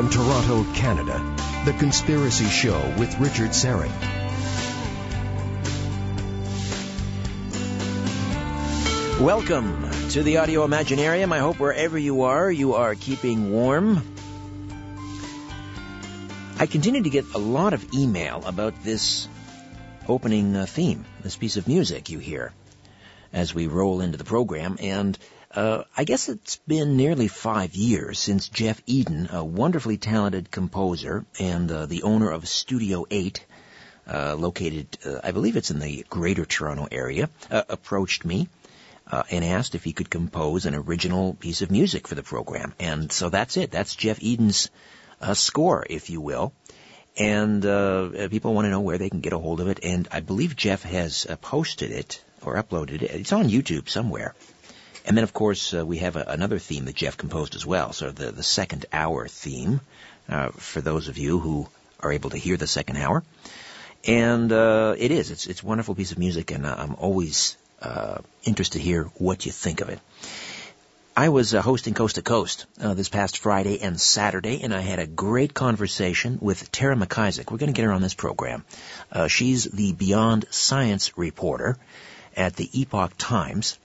From Toronto, Canada, The Conspiracy Show with Richard Syrett. Welcome to the Audio Imaginarium. I hope wherever you are, you are keeping warm. I continue to get a lot of email about this opening uh, theme, this piece of music you hear as we roll into the program, and uh, I guess it's been nearly five years since Jeff Eden, a wonderfully talented composer and uh, the owner of Studio 8, uh, located, uh, I believe it's in the Greater Toronto area, uh, approached me uh, and asked if he could compose an original piece of music for the program. And so that's it. That's Jeff Eden's uh, score, if you will. And uh, people want to know where they can get a hold of it. And I believe Jeff has uh, posted it or uploaded it. It's on YouTube somewhere. And then, of course, uh, we have a, another theme that Jeff composed as well. So the the second hour theme uh, for those of you who are able to hear the second hour. And uh, it is. It's it's a wonderful piece of music, and I'm always uh, interested to hear what you think of it. I was uh, hosting Coast to Coast uh, this past Friday and Saturday, and I had a great conversation with Tara McIsaac. We're going to get her on this program. Uh, she's the Beyond Science reporter at the Epoch Times,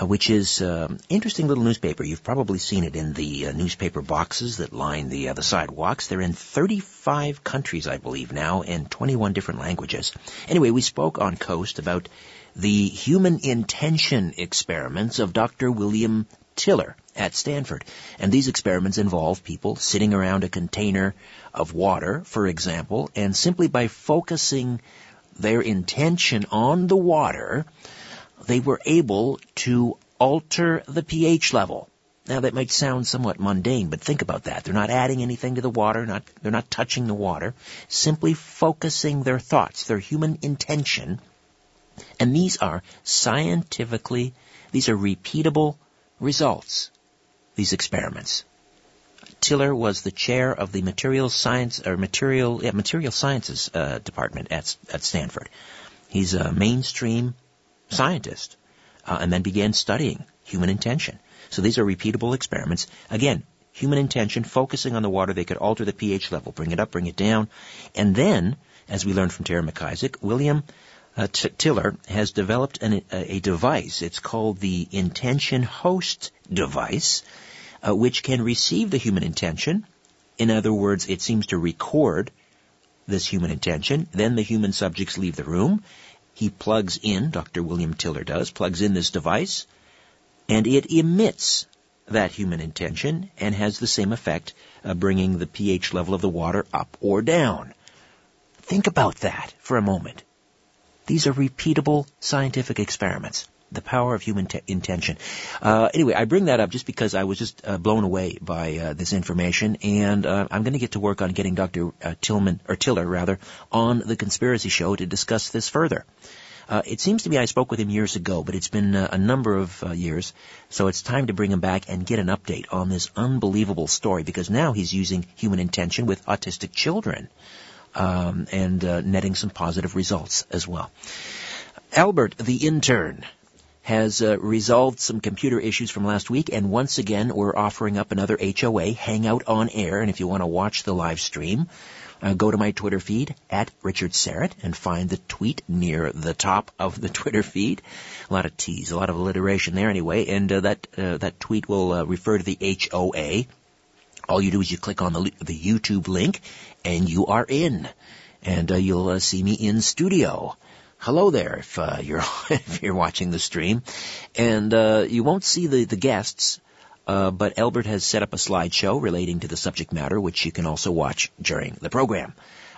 uh, which is an um, interesting little newspaper. You've probably seen it in the uh, newspaper boxes that line the uh, the sidewalks. They're in 35 countries, I believe, now, in 21 different languages. Anyway, we spoke on Coast about the human intention experiments of Dr. William Tiller at Stanford. And these experiments involve people sitting around a container of water, for example, and simply by focusing their intention on the water, they were able to alter the pH level. Now that might sound somewhat mundane, but think about that. They're not adding anything to the water, not, they're not touching the water, simply focusing their thoughts, their human intention. And these are scientifically, these are repeatable results, these experiments. Tiller was the chair of the material science or material yeah, material sciences uh, department at at Stanford. He's a mainstream scientist, uh, and then began studying human intention. So these are repeatable experiments. Again, human intention, focusing on the water, they could alter the pH level, bring it up, bring it down, and then, as we learned from Tara McIsaac, William uh, T- Tiller has developed an, a, a device. It's called the intention host device uh, which can receive the human intention. In other words, it seems to record this human intention. Then the human subjects leave the room. He plugs in, Dr. William Tiller does, plugs in this device, and it emits that human intention and has the same effect, uh, bringing the pH level of the water up or down. Think about that for a moment. These are repeatable scientific experiments the power of human te- intention. Uh, anyway, I bring that up just because I was just uh, blown away by uh, this information, and uh, I'm going to get to work on getting Dr. Uh, Tillman or Tiller rather on the Conspiracy Show to discuss this further. Uh, it seems to me I spoke with him years ago, but it's been a number of years, so it's time to bring him back and get an update on this unbelievable story because now he's using human intention with autistic children um, and netting some positive results as well. Albert, the intern, has uh, resolved some computer issues from last week, and once again, we're offering up another HOA, Hangout on Air, and if you want to watch the live stream, uh, go to my Twitter feed at Richard Syrett and find the tweet near the top of the Twitter feed. A lot of T's, a lot of alliteration there anyway, and uh, that uh, that tweet will uh, refer to the HOA. All you do is you click on the the YouTube link, and you are in, and uh, you'll uh, see me in studio hello there if uh, you're if you're watching the stream, and uh, you won't see the the guests. Uh, but Albert has set up a slideshow relating to the subject matter, which you can also watch during the program.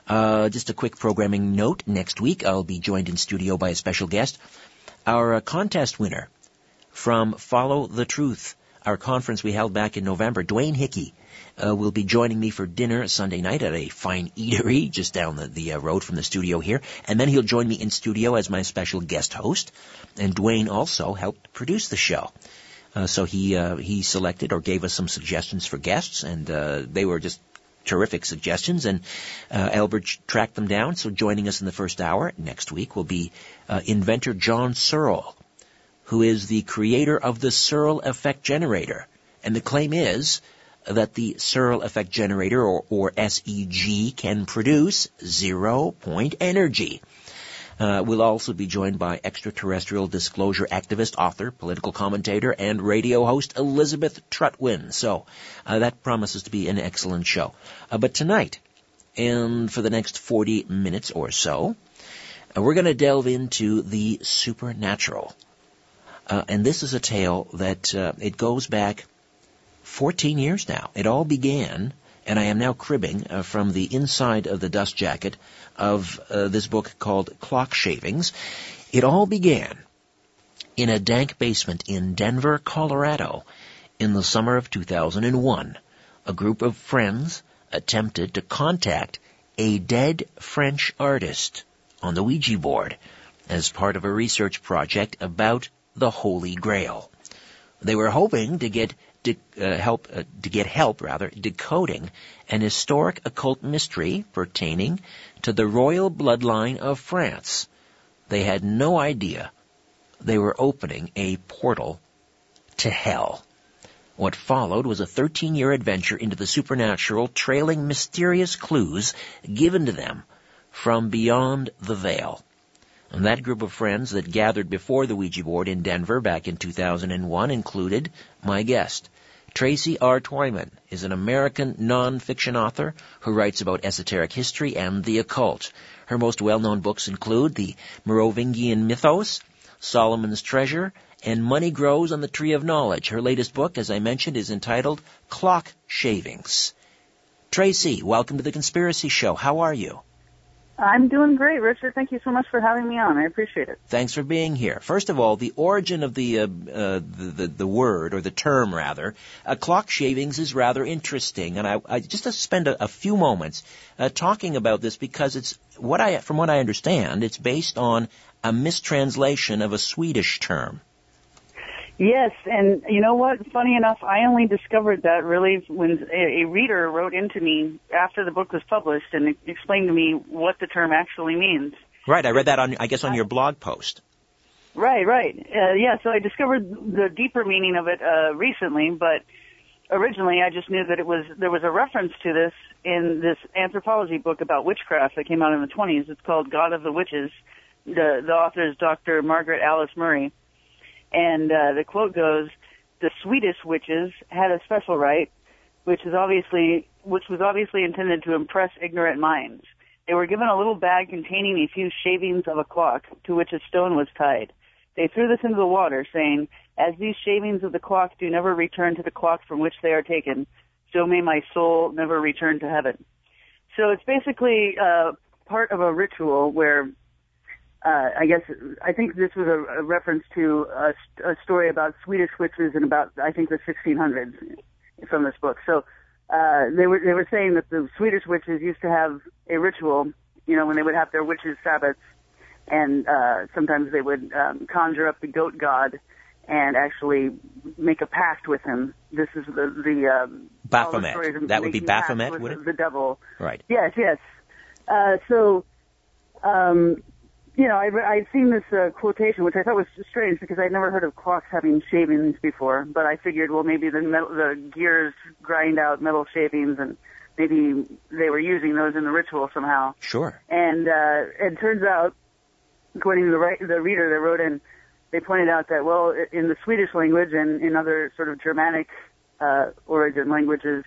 Uh, just a quick programming note: next week I'll be joined in studio by a special guest, our uh, contest winner from Follow the Truth, our conference we held back in November, Dwayne Hickey uh, will be joining me for dinner Sunday night at a fine eatery just down the, the uh, road from the studio here. And then he'll join me in studio as my special guest host. And Dwayne also helped produce the show. Uh, so he uh, he selected or gave us some suggestions for guests, and uh, they were just terrific suggestions. And uh, Albert tracked them down. So joining us in the first hour next week will be uh, inventor John Searl, who is the creator of the Searl effect generator. And the claim is that the Searl effect generator, or, or SEG, can produce zero point energy. Uh, we'll also be joined by extraterrestrial disclosure activist, author, political commentator, and radio host Elizabeth Trutwin. So uh, that promises to be an excellent show. Uh, but tonight, and for the next 40 minutes or so, uh, we're going to delve into the supernatural. Uh, and this is a tale that uh, it goes back 14 years now. It all began, and I am now cribbing uh, from the inside of the dust jacket of uh, this book called Clock Shavings. It all began in a dank basement in Denver, Colorado, in the summer of 2001. A group of friends attempted to contact a dead French artist on the Ouija board as part of a research project about the Holy Grail. They were hoping to get de- uh, help uh, to get help rather decoding an historic occult mystery pertaining to the royal bloodline of France. They had no idea they were opening a portal to hell. What followed was a 13-year adventure into the supernatural, trailing mysterious clues given to them from beyond the veil. And that group of friends that gathered before the Ouija board in Denver back in 2001 included my guest. Tracy R. Twyman is an American nonfiction author who writes about esoteric history and the occult. Her most well-known books include the Merovingian Mythos, Solomon's Treasure, and Money Grows on the Tree of Knowledge. Her latest book, as I mentioned, is entitled Clock Shavings. Tracy, welcome to the Conspiracy Show. How are you? I'm doing great, Richard. Thank you so much for having me on. I appreciate it. Thanks for being here. First of all, the origin of the uh, uh, the, the, the word or the term rather, uh, clock shavings is rather interesting, and I, I just to spend a, a few moments uh, talking about this because it's what I from what I understand, it's based on a mistranslation of a Swedish term. Yes, and you know what? Funny enough, I only discovered that really when a, reader wrote into me after the book was published and explained to me what the term actually means. Right, I read that on, I guess, on your blog post. Right, right. Uh, yeah, so I discovered the deeper meaning of it uh, recently, but originally I just knew that it was there was a reference to this in this anthropology book about witchcraft that came out in the 20s. It's called God of the Witches. The the author is Dr. Margaret Alice Murray and uh, the quote goes, "The Swedish witches had a special rite, which is obviously which was obviously intended to impress ignorant minds. They were given a little bag containing a few shavings of a clock to which a stone was tied. They threw this into the water, saying, As these shavings of the clock do never return to the clock from which they are taken, so may my soul never return to heaven. So it's basically uh, part of a ritual where uh, I guess I think this was a, a reference to a, a, story about Swedish witches in about I think the 1600s from this book. So uh, they were they were saying that the Swedish witches used to have a ritual, you know, when they would have their witches' sabbats, and uh, sometimes they would um, conjure up the goat god and actually make a pact with him. This is the the um, Baphomet. That would be Baphomet, would it? The devil. Right. Yes, yes. Uh, so um, you know, I, I'd seen this uh, quotation, which I thought was strange because I'd never heard of clocks having shavings before. But I figured, well, maybe the metal, the gears grind out metal shavings, and maybe they were using those in the ritual somehow. Sure. And uh, it turns out, according to the, right, the reader that wrote in, they pointed out that well, in the Swedish language and in other sort of Germanic uh, origin languages,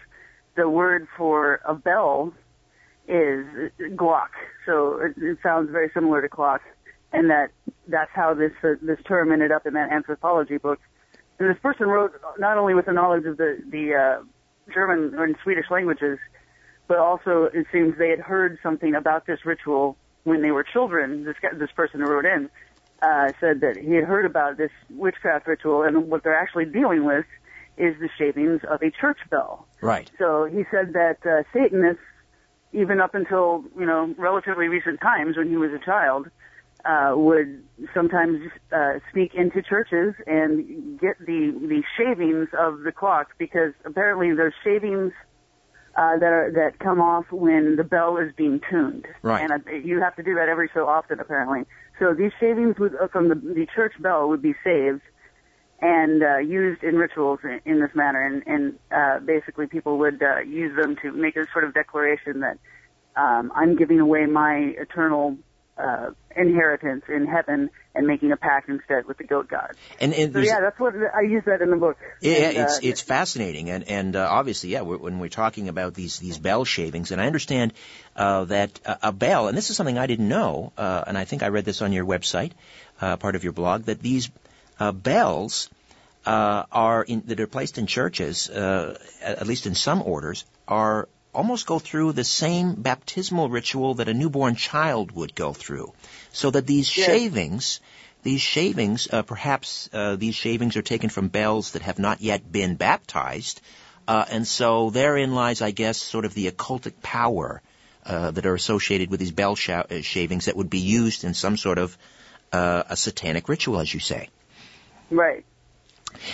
the word for a bell is Glock. So it, it sounds very similar to clock, and that that's how this uh, this term ended up in that anthropology book. And this person wrote not only with the knowledge of the the uh, German and Swedish languages, but also it seems they had heard something about this ritual when they were children. This guy, this person who wrote in uh, said that he had heard about this witchcraft ritual, and what they're actually dealing with is the shavings of a church bell. Right. So he said that uh, Satanists even up until you know relatively recent times when he was a child, uh, would sometimes uh, sneak into churches and get the the shavings of the clock because apparently there's shavings uh, that are that come off when the bell is being tuned, right. and uh, you have to do that every so often apparently. So these shavings would, uh, from the, the church bell would be saved, and uh, used in rituals in, in this manner. And, and uh, basically, people would uh, use them to make a sort of declaration that um, I'm giving away my eternal uh, inheritance in heaven and making a pact instead with the goat god. And, and so yeah, that's what I use that in the book. Yeah, and, it's uh, it's fascinating, and and uh, obviously, yeah, we're, when we're talking about these these bell shavings, and I understand uh, that a, a bell, and this is something I didn't know, uh, and I think I read this on your website, uh, part of your blog, that these uh, bells uh, are in, that are placed in churches, uh, at least in some orders, are almost go through the same baptismal ritual that a newborn child would go through. So that these Yes. shavings, these shavings, uh, perhaps uh, these shavings are taken from bells that have not yet been baptized, uh, and so therein lies, I guess, sort of the occultic power uh, that are associated with these bell uh, shavings that would be used in some sort of uh, a satanic ritual, as you say. Right.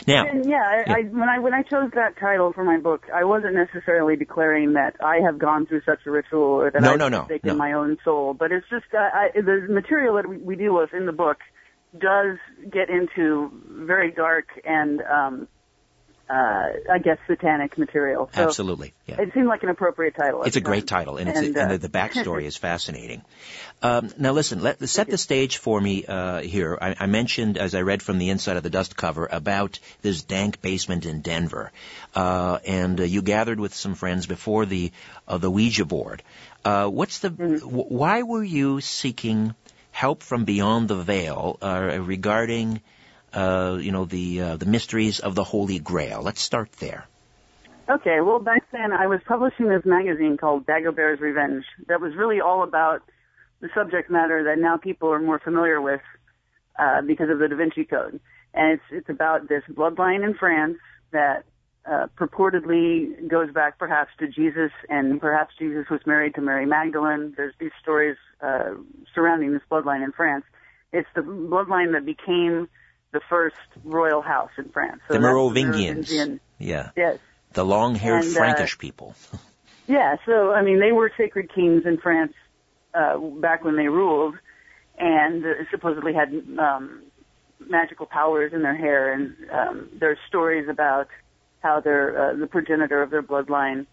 Now, And yeah, I, Yeah. I, when I when I chose that title for my book, I wasn't necessarily declaring that I have gone through such a ritual or that No, I've no, no, no. my own soul. But it's just uh, I, the material that we, we deal with in the book does get into very dark and um, uh, I guess satanic material. So absolutely, yeah. it seemed like an appropriate title. It's a great title, and, it's And, and uh, the, the backstory is fascinating. Um, now, listen, let, set the stage for me uh, here. I, I mentioned, as I read from the inside of the dust cover, about this dank basement in Denver, uh, and uh, you gathered with some friends before the uh, the Ouija board. Uh, what's the? W- why were you seeking help from beyond the veil uh, regarding, uh, you know, the uh, the mysteries of the Holy Grail? Let's start there. Okay, well back then I was publishing this magazine called Dagobert's Revenge that was really all about the subject matter that now people are more familiar with uh, because of the Da Vinci Code, and it's it's about this bloodline in France that uh, purportedly goes back perhaps to Jesus, and perhaps Jesus was married to Mary Magdalene. There's these stories uh, surrounding this bloodline in France. It's the bloodline that became the first royal house in France. So the Merovingians. Merovingian- Yeah. Yes. The long-haired And, uh, Frankish people. Yeah, so I mean, they were sacred kings in France uh, back when they ruled, and uh, supposedly had um, magical powers in their hair. And um, there's stories about how their uh, the progenitor of their bloodline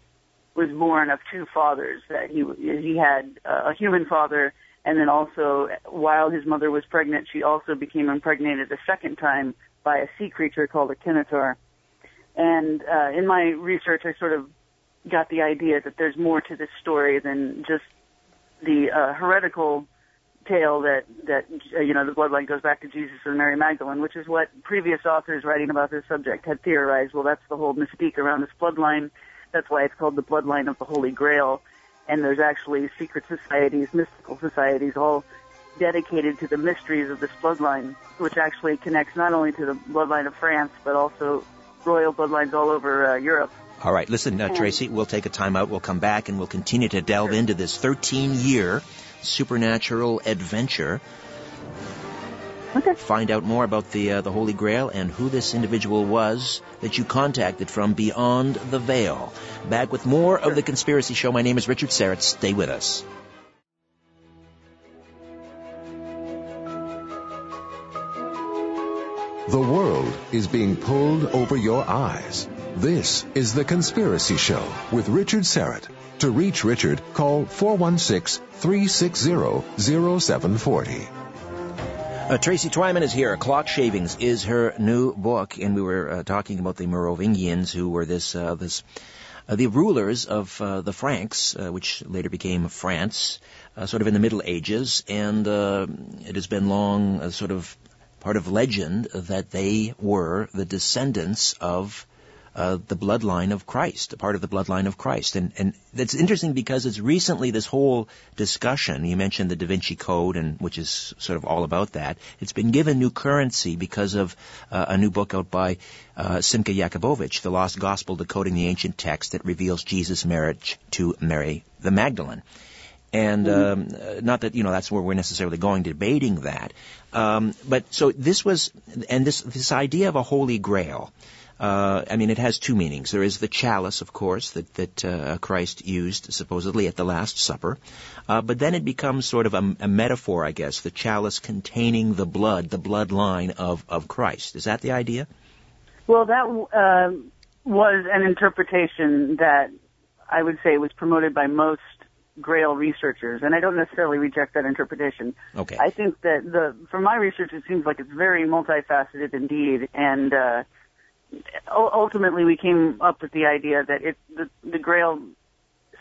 was born of two fathers. That he he had uh, a human father, and then also while his mother was pregnant, she also became impregnated a second time by a sea creature called a Quinotaur. And uh, in my research, I sort of got the idea that there's more to this story than just the uh, heretical tale that that uh, you know the bloodline goes back to Jesus and Mary Magdalene, which is what previous authors writing about this subject had theorized. Well, that's the whole mystique around this bloodline. That's why it's called the bloodline of the Holy Grail. And there's actually secret societies, mystical societies, all dedicated to the mysteries of this bloodline, which actually connects not only to the bloodline of France, but also royal bloodlines all over uh, Europe. All right, listen, uh, Tracy, we'll take a time out. We'll come back and we'll continue to delve into this 13-year supernatural adventure. Okay. Find out more about the uh, the Holy Grail and who this individual was that you contacted from beyond the veil. Back with more of the Conspiracy Show. My name is Richard Syrett. Stay with us. The world is being pulled over your eyes. This is The Conspiracy Show with Richard Syrett. To reach Richard, call 416-360-0740. Uh, Tracy Twyman is here. Clock Shavings is her new book, and we were uh, talking about the Merovingians, who were this uh, this uh, the rulers of uh, the Franks, uh, which later became France, uh, sort of in the Middle Ages, and uh, it has been long sort of part of legend that they were the descendants of uh, the bloodline of Christ, a part of the bloodline of Christ. And, and that's interesting because it's recently this whole discussion, you mentioned the Da Vinci Code, and which is sort of all about that. It's been given new currency because of uh, a new book out by uh, Simcha Jacobovici, The Lost Gospel Decoding the Ancient Text that reveals Jesus' marriage to Mary the Magdalene. And um, uh, not that you know that's where we're necessarily going debating that, um, but so this was, and this this idea of a holy grail. Uh, I mean, it has two meanings. There is the chalice, of course, that that uh, Christ used supposedly at the Last Supper, uh, but then it becomes sort of a, a, metaphor, I guess. The chalice containing the blood, the bloodline of of Christ. Is that the idea? Well, that uh, was an interpretation that I would say was promoted by most Grail researchers, and I don't necessarily reject that interpretation. Okay. I think that the, from my research, it seems like it's very multifaceted indeed, and uh, ultimately we came up with the idea that it the, the Grail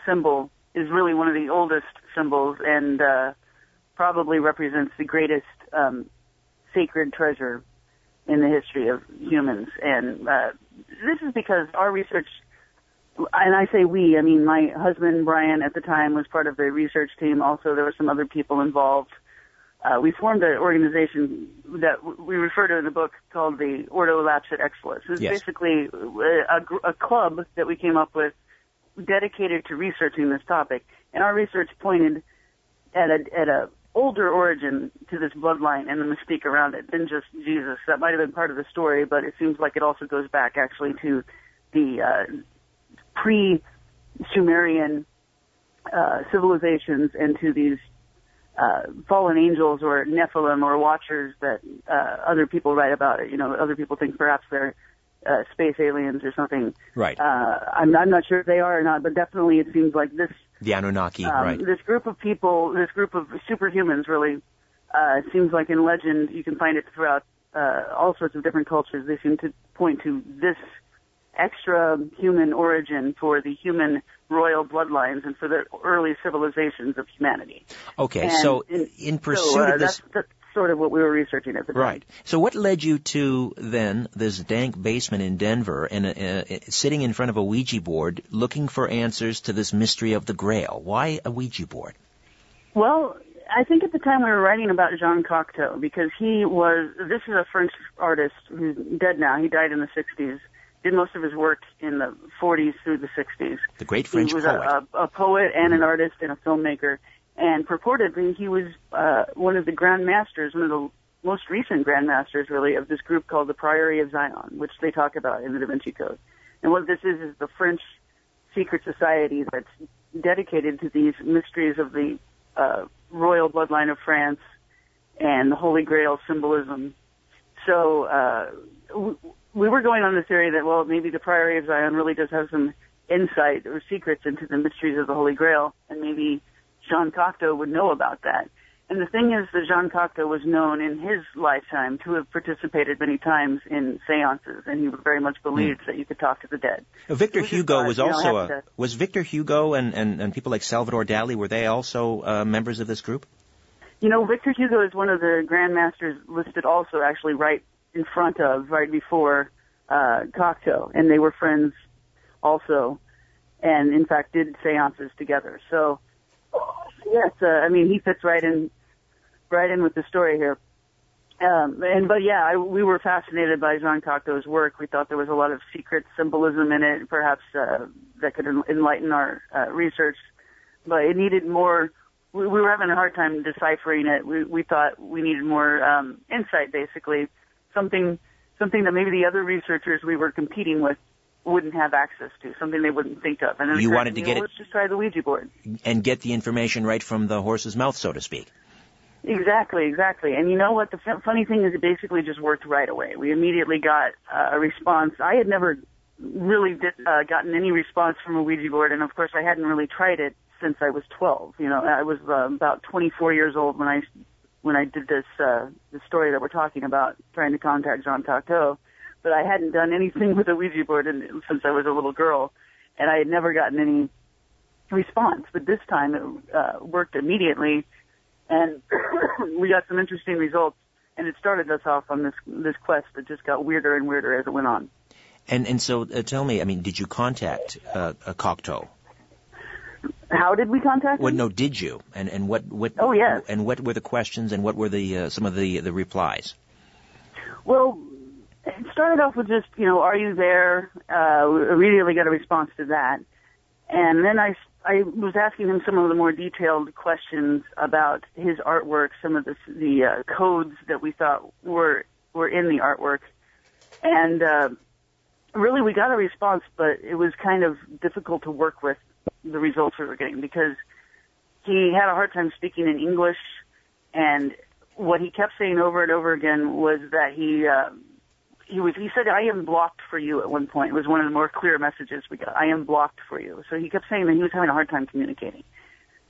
symbol is really one of the oldest symbols and uh, probably represents the greatest um, sacred treasure in the history of humans. And uh, this is because our research and I say we, I mean my husband Brian at the time was part of the research team. Also, there were some other people involved. Uh, we formed an organization that we refer to in the book called the Ordo Lapsit Exillis. It's yes. basically a, a club that we came up with dedicated to researching this topic. And our research pointed at a, at a older origin to this bloodline and the mystique around it than just Jesus. That might have been part of the story, but it seems like it also goes back actually to the uh, pre-Sumerian uh, civilizations and to these uh, fallen angels or Nephilim or watchers that uh, other people write about it. You know, other people think perhaps they're uh, space aliens or something. Right. Uh, I'm, I'm not sure if they are or not, but definitely it seems like this. The Anunnaki, um, right. This group of people, this group of superhumans really, uh, seems like in legend, you can find it throughout, uh, all sorts of different cultures. They seem to point to this extra human origin for the human royal bloodlines and for the early civilizations of humanity. Okay, and so in, in pursuit so, uh, of this, that's, that's, sort of what we were researching at the time. Right. So what led you to then this dank basement in Denver and uh, uh, sitting in front of a Ouija board looking for answers to this mystery of the Grail? Why a Ouija board? Well, I think at the time we were writing about Jean Cocteau because he was, this is a French artist who's dead now. He died in the 60s did most of his work in the 40s through the 60s. The great French poet. he was poet. A, a, poet and an artist and a filmmaker, and purportedly he was uh, one of the grand masters, one of the most recent grand masters, really, of this group called the Priory of Sion, which they talk about in the Da Vinci Code. And what this is is the French secret society that's dedicated to these mysteries of the uh, royal bloodline of France and the Holy Grail symbolism. So uh, we were going on the theory that, well, maybe the Priory of Sion really does have some insight or secrets into the mysteries of the Holy Grail, and maybe Jean Cocteau would know about that. And the thing is that Jean Cocteau was known in his lifetime to have participated many times in seances, and he very much believed mm. that you could talk to the dead. Victor Hugo was also a, to, was Victor Hugo and, and, and people like Salvador Dali, were they also uh, members of this group? You know, Victor Hugo is one of the grandmasters listed also actually right in front of right before uh, Cocteau, and they were friends also, and in fact did seances together. So yes, uh, I mean he fits right in, right in with the story here. Um, and but yeah, I, we were fascinated by Jean Cocteau's work. We thought there was a lot of secret symbolism in it, perhaps uh, that could enlighten our uh, research. But it needed more. We, we were having a hard time deciphering it. We, we thought we needed more um, insight, basically, something something that maybe the other researchers we were competing with wouldn't have access to, something they wouldn't think of. And you wanted to get it. Let's just try the Ouija board and get the information right from the horse's mouth, so to speak. Exactly, exactly. And you know what? The f- funny thing is, it basically just worked right away. We immediately got uh, a response. I had never really did, uh, gotten any response from a Ouija board, and of course, I hadn't really tried it since I was 12. You know, I was uh, about 24 years old when I when I did this uh, the story that we're talking about, trying to contact Jean Cocteau. But I hadn't done anything with a Ouija board in, since I was a little girl, and I had never gotten any response. But this time it uh, worked immediately, and we got some interesting results. And it started us off on this this quest that just got weirder and weirder as it went on. And and so uh, tell me, I mean, did you contact uh, a Cocteau? How did we contact him? Well, no, did you? And and what what? Oh yes. And what were the questions and what were the uh, some of the the replies? Well, it started off with just you know, are you there? Uh, we immediately got a response to that, and then I I was asking him some of the more detailed questions about his artwork, some of the the uh, codes that we thought were were in the artwork, and uh, really we got a response, but it was kind of difficult to work with the results we were getting because he had a hard time speaking in English, and what he kept saying over and over again was that he uh, he was he said I am blocked for you at one point. It was one of the more clear messages we got. I am blocked for you. So he kept saying that he was having a hard time communicating.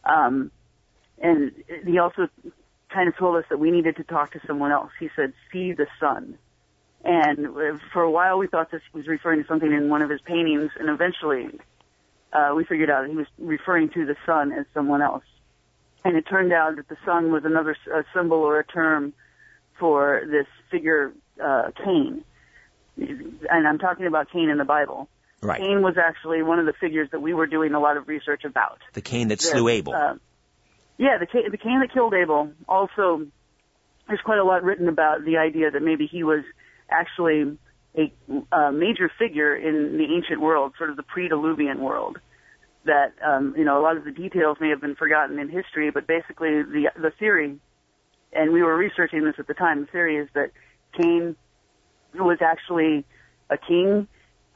Um, and he also kind of told us that we needed to talk to someone else. He said, "See the sun." And for a while, we thought this was referring to something in one of his paintings, and eventually, uh, we figured out he was referring to the sun as someone else. And it turned out that the sun was another a symbol or a term for this figure, uh, Cain. And I'm talking about Cain in the Bible. Right. Cain was actually one of the figures that we were doing a lot of research about. The Cain that slew Abel. Uh, yeah, the Cain, the Cain that killed Abel. Also, there's quite a lot written about the idea that maybe he was actually a, a major figure in the ancient world, sort of the pre-Diluvian world. That um, you know, a lot of the details may have been forgotten in history, but basically the the theory, and we were researching this at the time. The theory is that Cain was actually a king.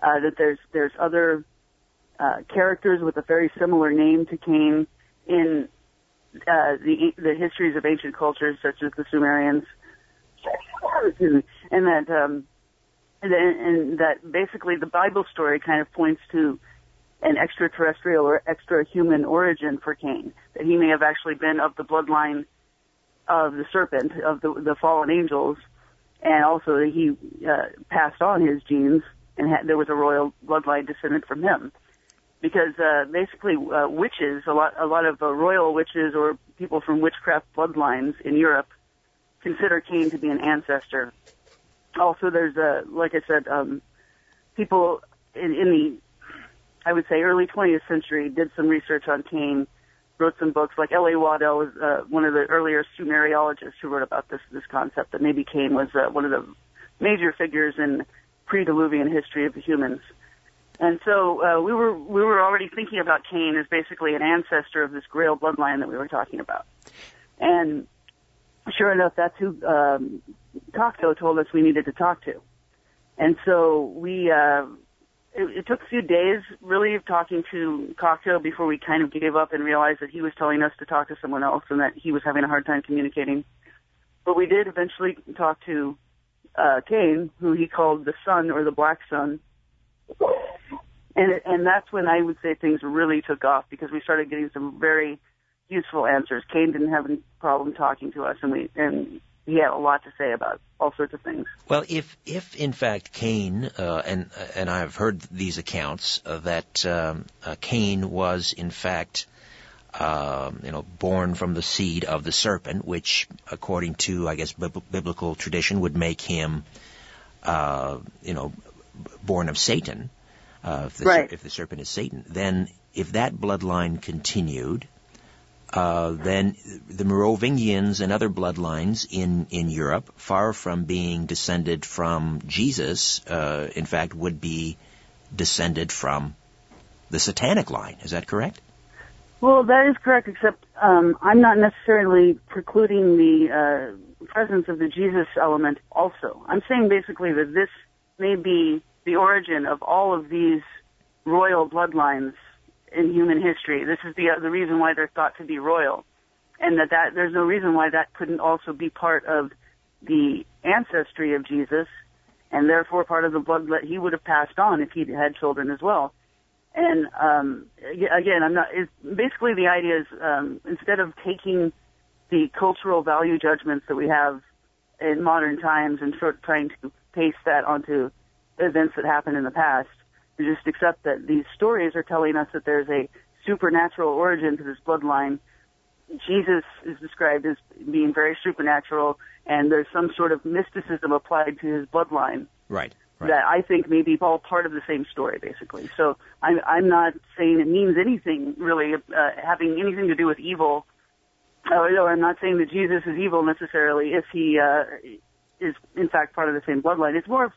Uh, that there's there's other uh, characters with a very similar name to Cain in uh, the the histories of ancient cultures, such as the Sumerians, and that um, and, and that basically the Bible story kind of points to an extraterrestrial or extra human origin for Cain. That he may have actually been of the bloodline of the serpent, of the the fallen angels, and also that he uh, passed on his genes and had, there was a royal bloodline descendant from him. Because uh, basically, uh, witches, a lot, a lot of uh, royal witches or people from witchcraft bloodlines in Europe consider Cain to be an ancestor. Also, there's a, like I said, um, people in, in the, I would say, early 20th century did some research on Cain, wrote some books. Like L.A. Waddell was uh, one of the earlier Sumeriologists who wrote about this this concept that maybe Cain was uh, one of the major figures in pre-Diluvian history of the humans. And so uh, we were we were already thinking about Cain as basically an ancestor of this Grail bloodline that we were talking about. And sure enough, that's who um, Cocteau told us we needed to talk to. And so we, uh, it, it took a few days really of talking to Cocteau before we kind of gave up and realized that he was telling us to talk to someone else and that he was having a hard time communicating. But we did eventually talk to uh, Cain, who he called the sun or the black sun. And, and that's when I would say things really took off because we started getting some very useful answers. Cain didn't have any problem talking to us, and we and he had a lot to say about all sorts of things. Well, if if in fact Cain uh, and and I've heard these accounts uh, that um, uh, Cain was in fact. Um, you know, born from the seed of the serpent, which, according to, I guess, biblical tradition, would make him, uh, you know, born of Satan. Uh, if, the, right. if the serpent is Satan, then if that bloodline continued, uh, then the Merovingians and other bloodlines in, in Europe, far from being descended from Jesus, uh, in fact, would be descended from the satanic line. Is that correct? Well, that is correct, except um, I'm not necessarily precluding the uh, presence of the Jesus element also. I'm saying basically that this may be the origin of all of these royal bloodlines in human history. This is the the reason why they're thought to be royal, and that that there's no reason why that couldn't also be part of the ancestry of Jesus, and therefore part of the blood that he would have passed on if he had children as well. And um, again, I'm not. It's, basically, the idea is um, instead of taking the cultural value judgments that we have in modern times and sort trying to paste that onto events that happened in the past, to just accept that these stories are telling us that there's a supernatural origin to this bloodline. Jesus is described as being very supernatural, and there's some sort of mysticism applied to his bloodline. Right. Right. That I think may be all part of the same story, basically. So I'm, I'm not saying it means anything really uh, having anything to do with evil. Uh, no, I'm not saying that Jesus is evil necessarily if he uh, is in fact part of the same bloodline. It's more of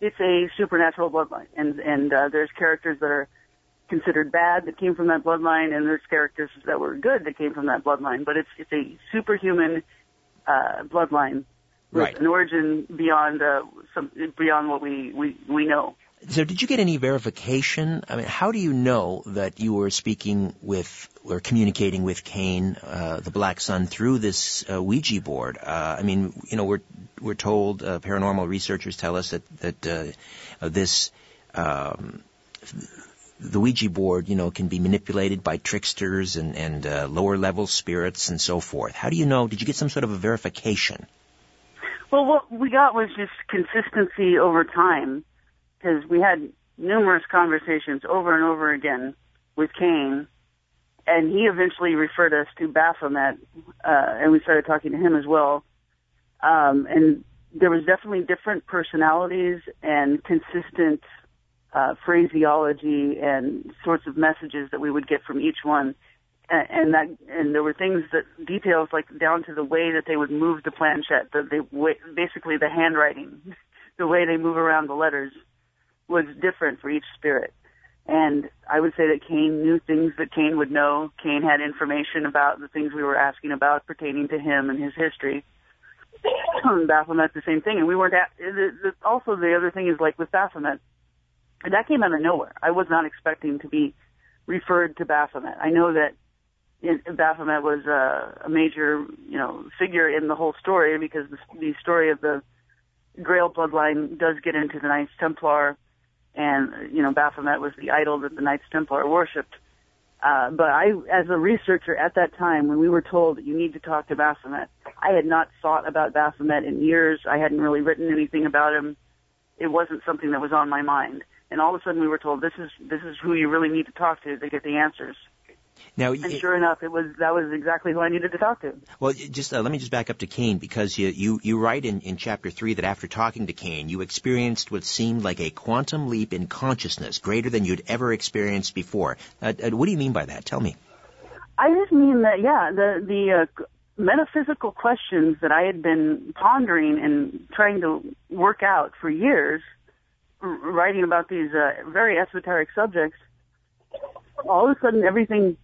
it's a supernatural bloodline, and and uh, there's characters that are considered bad that came from that bloodline, and there's characters that were good that came from that bloodline. But it's it's a superhuman uh, bloodline with right. an origin beyond uh, some beyond what we we we know. So did you get any verification? I mean, how do you know that you were speaking with or communicating with Cain, uh, the Black Sun, through this uh, Ouija board? Uh, I mean, you know, we're we're told uh, paranormal researchers tell us that that uh, this um, the Ouija board, you know, can be manipulated by tricksters and and uh, lower level spirits and so forth. How do you know? Did you get some sort of a verification? Well, what we got was just consistency over time because we had numerous conversations over and over again with Cain, and he eventually referred us to Baphomet, uh, and we started talking to him as well. Um, and there was definitely different personalities and consistent uh, phraseology and sorts of messages that we would get from each one. And, and that, and there were things that details like down to the way that they would move the planchette, the, the basically the handwriting, the way they move around the letters was different for each spirit. And I would say that Cain knew things that Cain would know. Cain had information about the things we were asking about pertaining to him and his history. Baphomet, the same thing. And we weren't at, the, the, also the other thing is like with Baphomet, that came out of nowhere. I was not expecting to be referred to Baphomet. I know that Baphomet was a, a major, you know, figure in the whole story because the, the story of the Grail bloodline does get into the Knights Templar and you know Baphomet was the idol that the Knights Templar worshipped. Uh, but I, as a researcher at that time, when we were told that you need to talk to Baphomet, I had not thought about Baphomet in years. I hadn't really written anything about him. It wasn't something that was on my mind. And all of a sudden, we were told this is this is who you really need to talk to to get the answers. Now, and sure enough, it was that was exactly who I needed to talk to. Well, just uh, let me just back up to Cain because you you, you write in, in chapter three that after talking to Cain, you experienced what seemed like a quantum leap in consciousness, greater than you'd ever experienced before. Uh, uh, what do you mean by that? Tell me. I just mean that yeah, the the uh, metaphysical questions that I had been pondering and trying to work out for years, writing about these uh, very esoteric subjects. All of a sudden, everything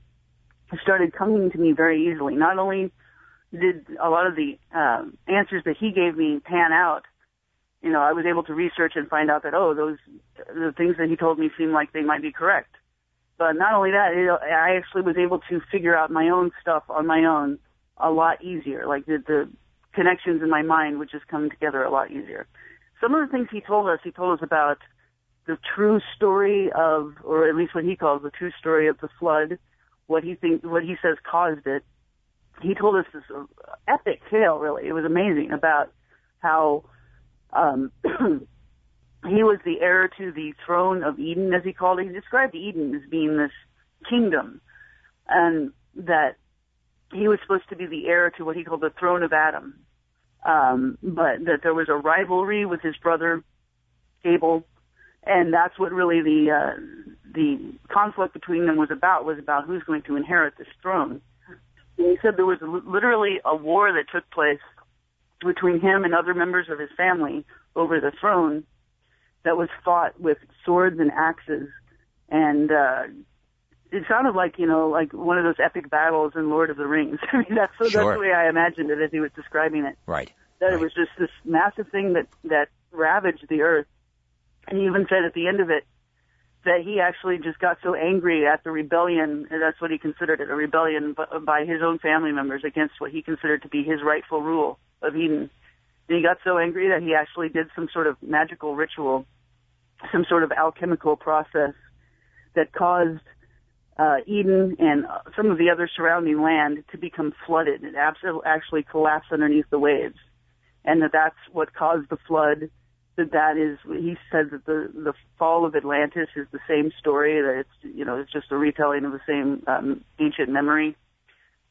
started coming to me very easily. Not only did a lot of the uh, answers that he gave me pan out, you know, I was able to research and find out that oh, those the things that he told me seemed like they might be correct. But not only that, it, I actually was able to figure out my own stuff on my own a lot easier. Like the, the connections in my mind would just come together a lot easier. Some of the things he told us, he told us about the true story of, or at least what he calls the true story of the flood, what he thinks, what he says caused it. He told us this epic tale, really. It was amazing about how um, he was the heir to the throne of Eden, as he called it. He described Eden as being this kingdom, and that he was supposed to be the heir to what he called the throne of Adam. Um, but that there was a rivalry with his brother Abel, and that's what really the uh, the conflict between them was about was about who's going to inherit this throne. And he said there was literally a war that took place between him and other members of his family over the throne that was fought with swords and axes and uh it sounded like you know like one of those epic battles in Lord of the Rings. I mean that's sure. that's the way I imagined it as he was describing it. Right. That right. it was just this massive thing that that ravaged the earth. And he even said at the end of it that he actually just got so angry at the rebellion, that's what he considered it, a rebellion by his own family members against what he considered to be his rightful rule of Eden. And he got so angry that he actually did some sort of magical ritual, some sort of alchemical process that caused uh, Eden and some of the other surrounding land to become flooded. It actually collapsed underneath the waves. And that that's what caused the flood that that is he said that the the fall of Atlantis is the same story that it's you know it's just a retelling of the same um, ancient memory,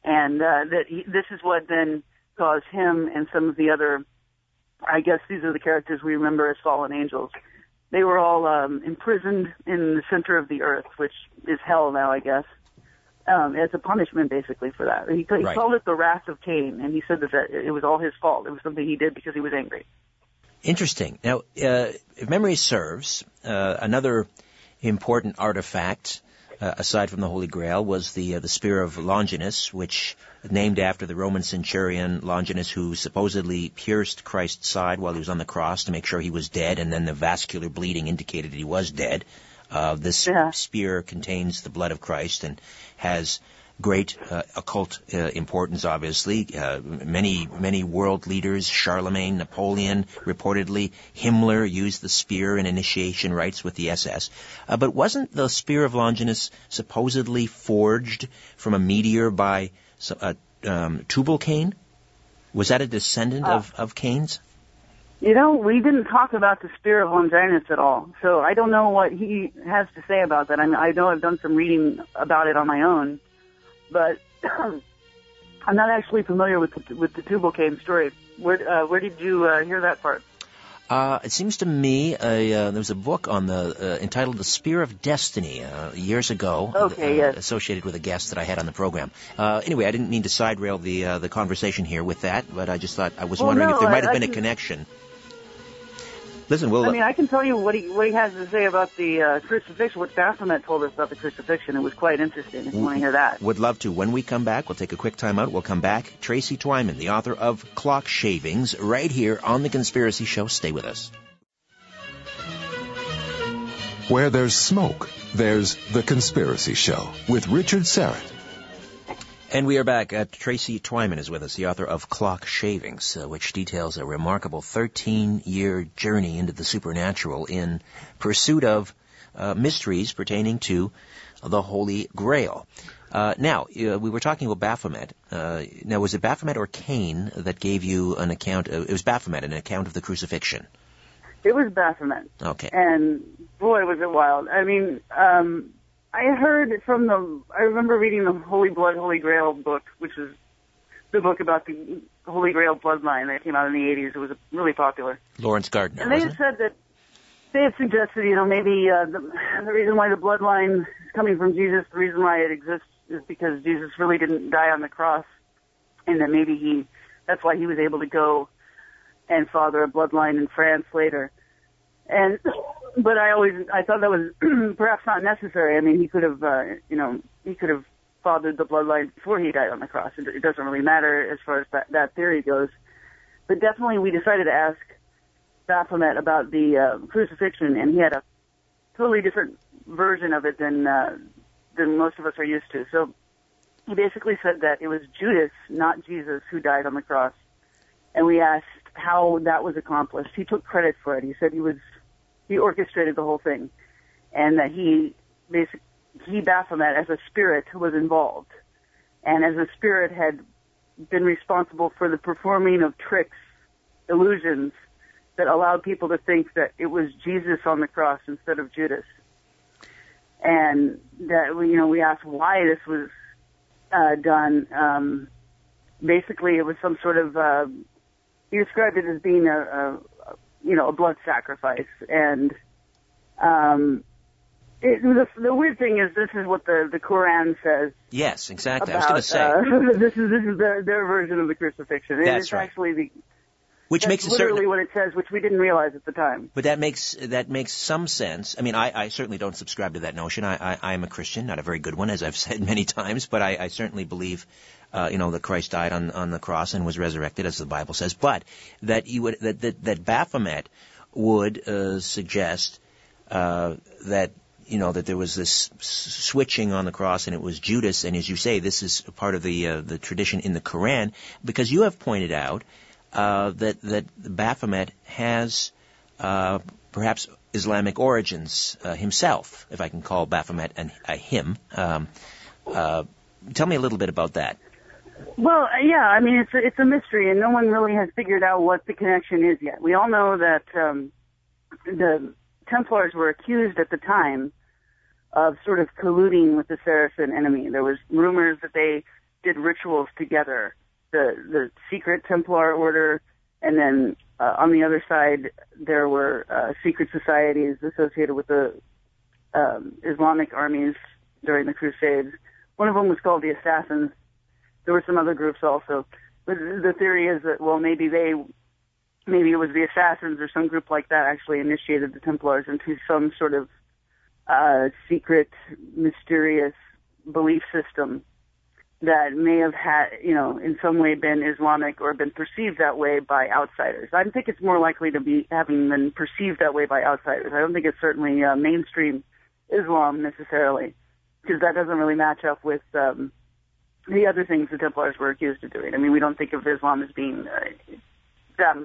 and uh, that he, this is what then caused him and some of the other, I guess these are the characters we remember as fallen angels. They were all um, imprisoned in the center of the earth, which is hell now, I guess. Um, as a punishment, basically, for that. He, he right. called it the wrath of Cain, and he said that, that it was all his fault. It was something he did because he was angry. Interesting. Now, uh, if memory serves, uh, another important artifact, uh, aside from the Holy Grail, was the uh, the spear of Longinus, which named after the Roman centurion Longinus who supposedly pierced Christ's side while he was on the cross to make sure he was dead, and then the vascular bleeding indicated that he was dead. Uh, this Yeah. spear contains the blood of Christ and has great uh, occult uh, importance, obviously. Uh, many, many world leaders, Charlemagne, Napoleon, reportedly, Himmler used the spear in initiation rites with the SS. Uh, but wasn't the spear of Longinus supposedly forged from a meteor by uh, um, Tubal Cain? Was that a descendant of, of Cain's? You know, we didn't talk about the spear of Longinus at all, so I don't know what he has to say about that. I mean, I know I've done some reading about it on my own, but I'm not actually familiar with the, with the Tubal Cain story. Where uh, where did you uh, hear that part? Uh, it seems to me a, uh, there was a book on the uh, entitled "The Spear of Destiny" uh, years ago, Okay, uh, yes. associated with a guest that I had on the program. Uh, anyway, I didn't mean to side rail the uh, the conversation here with that, but I just thought I was Well, wondering no, if there I- might have been a can- connection. Listen, we'll I mean, I can tell you what he what he has to say about the uh, crucifixion. What Baphomet told us about the crucifixion. It was quite interesting. If you want to hear that. would love to. When we come back, we'll take a quick time out. We'll come back. Tracy Twyman, the author of Clock Shavings, right here on the Conspiracy Show. Stay with us. Where there's smoke, there's The Conspiracy Show with Richard Syrett. And we are back. Uh, Tracy Twyman is with us, the author of Clock Shavings, uh, which details a remarkable 13-year journey into the supernatural in pursuit of uh, mysteries pertaining to the Holy Grail. Uh, now, uh, we were talking about Baphomet. Uh, now, was it Baphomet or Cain that gave you an account? Of, it was Baphomet, an account of the crucifixion. It was Baphomet. Okay. and boy was it wild. I mean, um, I heard from the. I remember reading the Holy Blood, Holy Grail book, which is the book about the Holy Grail bloodline that came out in the 80s. It was really popular, Laurence Gardner, and they had said that they had suggested, you know, maybe uh, the, the reason why the bloodline is coming from Jesus, the reason why it exists, is because Jesus really didn't die on the cross, and that maybe he. That's why he was able to go and father a bloodline in France later. And but I always I thought that was perhaps not necessary. I mean, he could have uh, you know he could have fathered the bloodline before he died on the cross. It, doesn't really matter as far as that, that theory goes. But definitely, we decided to ask Baphomet about the uh, crucifixion, and he had a totally different version of it than uh, than most of us are used to. So he basically said that it was Judas, not Jesus, who died on the cross. And we asked how that was accomplished. He took credit for it. He said he was he orchestrated the whole thing, and that he basically he Baphomet as a spirit was involved, and as a spirit had been responsible for the performing of tricks, illusions that allowed people to think that it was Jesus on the cross instead of Judas, and that we you know we asked why this was uh, done. Um, basically, it was some sort of uh, he described it as being a, a you know, a blood sacrifice. And um, it, the, the weird thing is, this is what the the Quran says Yes, exactly. I was about. going to say, uh, this is this is their, their version of the crucifixion. And That's it's right. actually the which that's makes it literally certain. what it says, which we didn't realize at the time. But that makes that makes some sense. I mean, I, I certainly don't subscribe to that notion. I, I, I am a Christian, not a very good one, as I've said many times. But I, I certainly believe, uh, you know, that Christ died on on the cross and was resurrected, as the Bible says. But that you would that that, that Baphomet would uh, suggest uh, that you know that there was this switching on the cross, and it was Judas. And as you say, this is part of the uh, the tradition in the Quran, because you have pointed out uh, that that Baphomet has uh, perhaps Islamic origins uh, himself, if I can call Baphomet an, a him. Um, uh, tell me a little bit about that. Well, uh, yeah, I mean it's a, it's a mystery, and no one really has figured out what the connection is yet. We all know that um, the Templars were accused at the time of sort of colluding with the Saracen enemy. There was rumors that they did rituals together, the the secret Templar order, and then uh, on the other side there were uh, secret societies associated with the um, Islamic armies during the Crusades. One of them was called the Assassins. There were some other groups also. But the theory is that well maybe they maybe it was the assassins or some group like that actually initiated the Templars into some sort of uh, secret, mysterious belief system that may have had, you know, in some way been Islamic or been perceived that way by outsiders. I think it's more likely to be having been perceived that way by outsiders. I don't think it's certainly uh, mainstream Islam necessarily, because that doesn't really match up with um, the other things the Templars were accused of doing. I mean, we don't think of Islam as being uh, that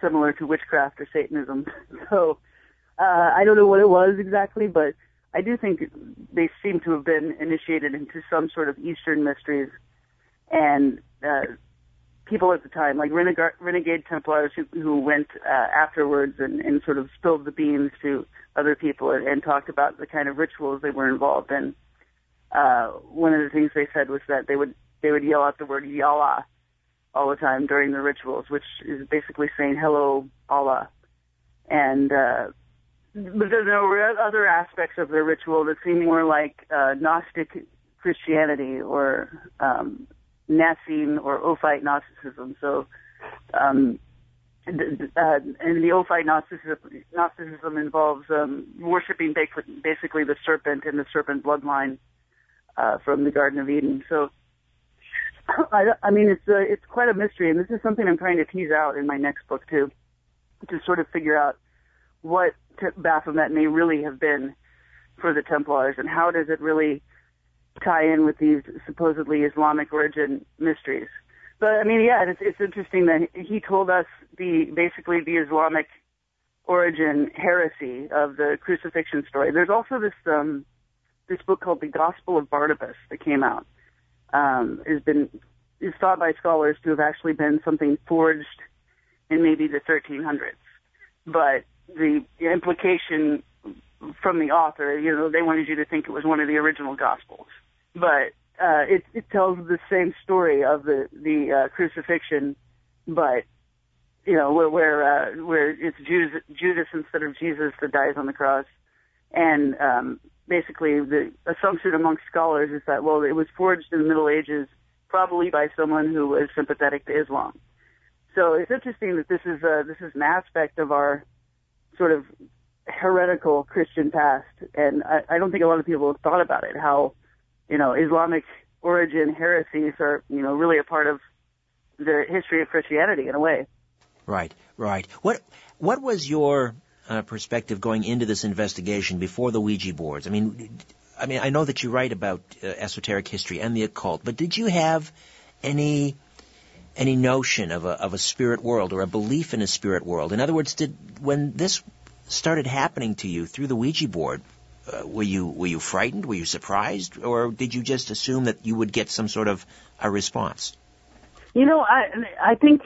similar to witchcraft or Satanism. So uh, I don't know what it was exactly, but I do think they seem to have been initiated into some sort of Eastern mysteries, and uh, people at the time, like renegade, renegade Templars who, who went uh, afterwards and, and sort of spilled the beans to other people and, and talked about the kind of rituals they were involved in. Uh, one of the things they said was that they would they would yell out the word Yallah all the time during the rituals, which is basically saying hello Allah. And uh, but there were other aspects of the ritual that seemed more like uh, Gnostic Christianity or um, Naassene or Ophite Gnosticism. So, um, uh, and the Ophite Gnosticism, Gnosticism involves um, worshiping basically the serpent and the serpent bloodline uh, from the Garden of Eden. So, I, I mean, it's uh, it's quite a mystery, and this is something I'm trying to tease out in my next book too, to sort of figure out what Baphomet may really have been for the Templars, and how does it really tie in with these supposedly Islamic origin mysteries. But I mean, yeah, it's, it's interesting that he told us the basically the Islamic origin heresy of the crucifixion story. There's also this um, this book called The Gospel of Barnabas that came out. Um, has been is thought by scholars to have actually been something forged in maybe the 1300s, but the implication from the author, you know, they wanted you to think it was one of the original gospels, but uh, it, it tells the same story of the the uh, crucifixion, but you know where where, uh, where it's Judas, Judas instead of Jesus that dies on the cross, and um, basically the assumption amongst scholars is that well it was forged in the Middle Ages, probably by someone who was sympathetic to Islam. So it's interesting that this is uh, this is an aspect of our sort of heretical Christian past, and I, I don't think a lot of people have thought about it. How, you know, Islamic origin heresies are, you know, really a part of the history of Christianity in a way. Right, right. What what was your uh, perspective going into this investigation before the Ouija boards? I mean, I mean, I know that you write about uh, esoteric history and the occult, but did you have any any notion of a of a spirit world or a belief in a spirit world? In other words, did when this started happening to you through the Ouija board, uh, were you were you frightened? Were you surprised, or did you just assume that you would get some sort of a response? You know, I I think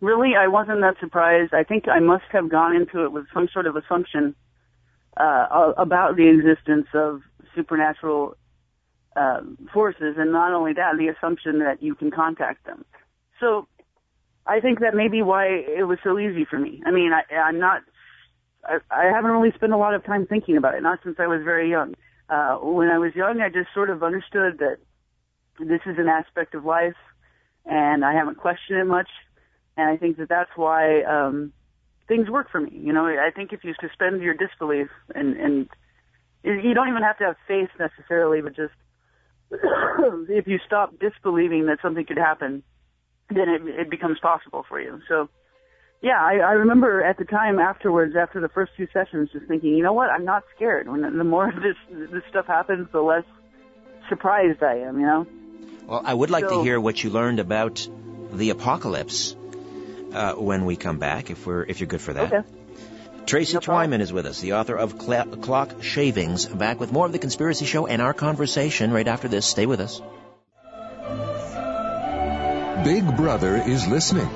really I wasn't that surprised. I think I must have gone into it with some sort of assumption uh, about the existence of supernatural uh, forces, and not only that, the assumption that you can contact them. So I think that may be why it was so easy for me. I mean, I, I'm not, I, I haven't really spent a lot of time thinking about it, not since I was very young. Uh, when I was young, I just sort of understood that this is an aspect of life and I haven't questioned it much. And I think that that's why, um, things work for me. You know, I think if you suspend your disbelief and, and you don't even have to have faith necessarily, but just if you stop disbelieving that something could happen, then it, it becomes possible for you. So, yeah, I, I remember at the time afterwards, after the first two sessions, just thinking, you know what, I'm not scared. When the more this this stuff happens, the less surprised I am. You know. Well, I would like so, to hear what you learned about the apocalypse uh, when we come back, if we're if you're good for that. Okay. Tracy no Twyman is with us, the author of Cl- Clock Shavings. Back with more of the Conspiracy Show and our conversation right after this. Stay with us. Big Brother is listening,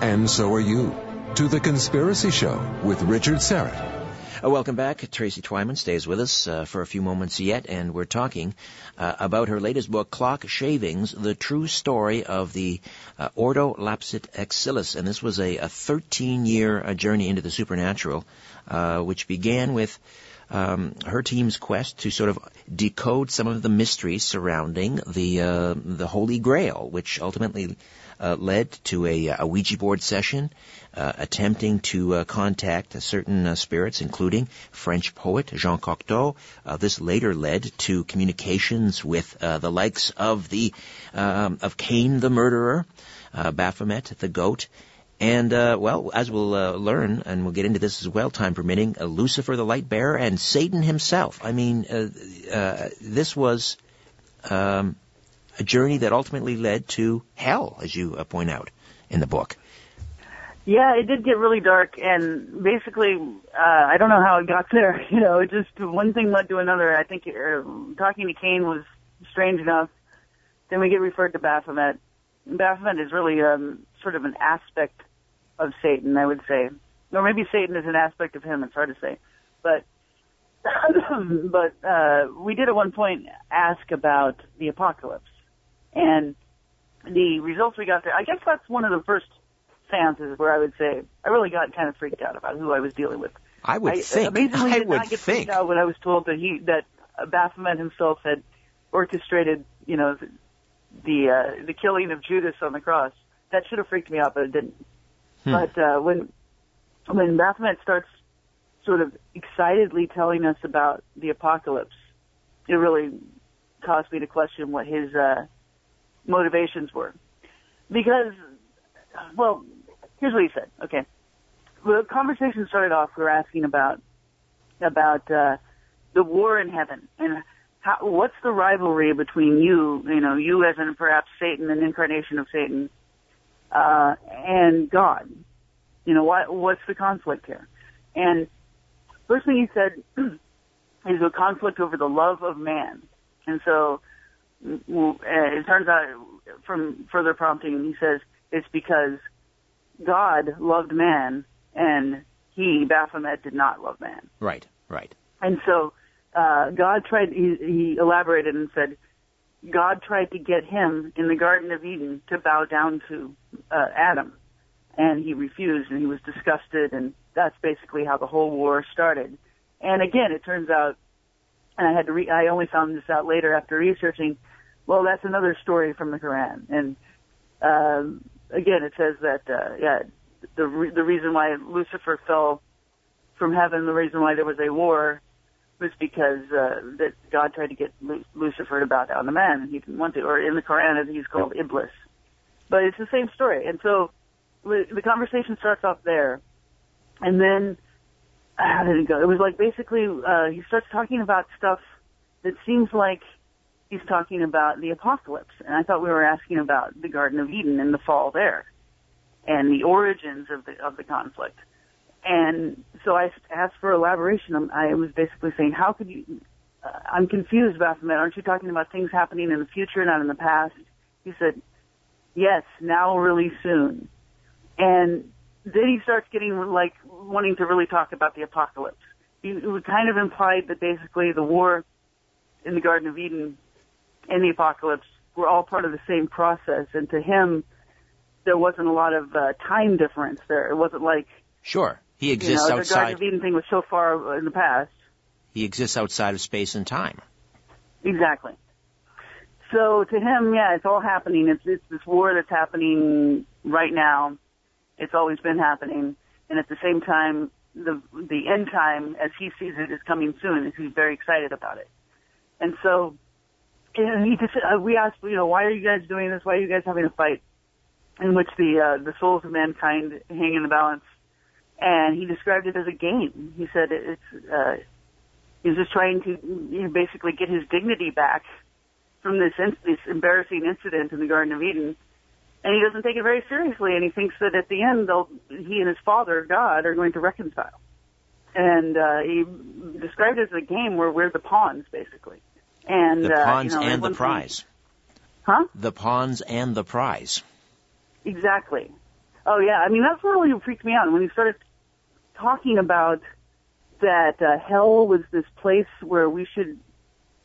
and so are you, to The Conspiracy Show with Richard Syrett. Uh, welcome back. Tracy Twyman stays with us uh, for a few moments yet, and we're talking uh, about her latest book, Clock Shavings, The True Story of the uh, Ordo Lapsit Exillis. And this was a, a 13-year uh, journey into the supernatural, uh, which began with um, her team's quest to sort of decode some of the mysteries surrounding the uh, the Holy Grail, which ultimately uh, led to a, a, Ouija board session uh, attempting to uh, contact certain uh, spirits, including French poet Jean Cocteau. Uh, this later led to communications with the likes of the um, of Cain the murderer, Baphomet the goat, and, uh, well, as we'll uh, learn, and we'll get into this as well, time permitting, uh, Lucifer the light bearer and Satan himself. I mean, uh, uh, this was um, a journey that ultimately led to hell, as you uh, point out in the book. Yeah, it did get really dark, and basically, I don't know how it got there. You know, it just one thing led to another. I think talking to Cain was strange enough. Then we get referred to Baphomet. Baphomet is really um, sort of an aspect of Satan, I would say. Or maybe Satan is an aspect of him, it's hard to say. But but uh, we did at one point ask about the apocalypse. And the results we got there, I guess that's one of the first seances where I would say I really got kind of freaked out about who I was dealing with. I would I, think. Amazingly I did would not get think. freaked out when I was told that he that Baphomet himself had orchestrated, you know, the the, uh, the killing of Judas on the cross. That should have freaked me out, but it didn't. Hmm. But uh, when when Baphomet starts sort of excitedly telling us about the apocalypse, it really caused me to question what his uh, motivations were. Because, well, here's what he said. Okay, the conversation started off. We were asking about about uh, the war in heaven and how, what's the rivalry between you, you know, you as in perhaps Satan, an incarnation of Satan, uh, and God. You know, what, what's the conflict here? And first thing he said is a conflict over the love of man. And so uh, it turns out from further prompting, he says it's because God loved man and he, Baphomet, did not love man. Right, right. And so uh, God tried, he, he elaborated and said, God tried to get him in the Garden of Eden to bow down to uh, Adam, and he refused, and he was disgusted, and that's basically how the whole war started. And again, it turns out, and I had to re- I only found this out later after researching. Well, that's another story from the Quran, and um, again, it says that uh, yeah, the re- the reason why Lucifer fell from heaven, the reason why there was a war was because uh, that God tried to get Lucifer to bow down to man, and he didn't want to. Or in the Quran, he's called Iblis. But it's the same story. And so the conversation starts off there, and then how did it go? It was like basically uh, he starts talking about stuff that seems like he's talking about the apocalypse, and I thought we were asking about the Garden of Eden and the fall there, and the origins of the of the conflict. And so I asked for elaboration. I was basically saying, how could you, uh, I'm confused, Baphomet. Aren't you talking about things happening in the future, not in the past? He said, yes, now really soon. And then he starts getting like wanting to really talk about the apocalypse. He, it kind of implied that basically the war in the Garden of Eden and the apocalypse were all part of the same process. And to him, there wasn't a lot of uh, time difference there. It wasn't like Sure. He exists you know, outside. The Garden of Eden thing was so far in the past. He exists outside of space and time. Exactly. So to him, yeah, it's all happening. It's it's this war that's happening right now. It's always been happening, and at the same time, the the end time, as he sees it, is coming soon, and he's very excited about it. And so, and he just uh, we asked, you know, why are you guys doing this? Why are you guys having a fight? In which the uh, the souls of mankind hang in the balance and he described it as a game. He said it's uh, he was just trying to you know, basically get his dignity back from this in- this embarrassing incident in the Garden of Eden, and he doesn't take it very seriously. And he thinks that at the end, they'll he and his father God are going to reconcile. And uh, he described it as a game where we're the pawns, basically. And the pawns uh, you know, and the prize. Huh? The pawns and the prize. Exactly. Oh yeah, I mean that's what really freaked me out when he started talking about that uh, hell was this place where we should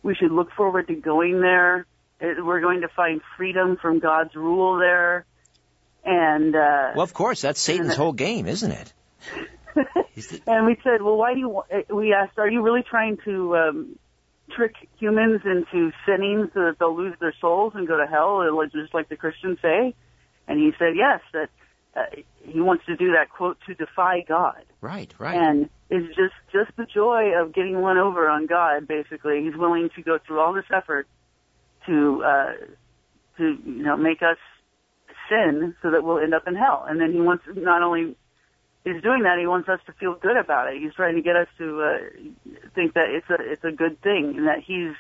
we should look forward to going there. It, we're going to find freedom from God's rule there, and uh, well, of course, that's Satan's whole game, isn't it? and we said, well, why do you? We asked, are you really trying to um, trick humans into sinning so that they'll lose their souls and go to hell, just like the Christians say? And he said, yes, that uh, he wants to do that quote to defy God. Right, right. And it's just just the joy of getting one over on God. Basically, he's willing to go through all this effort to uh, to you know make us sin so that we'll end up in hell. And then he wants not only he's doing that, he wants us to feel good about it. He's trying to get us to uh, think that it's a it's a good thing and that he's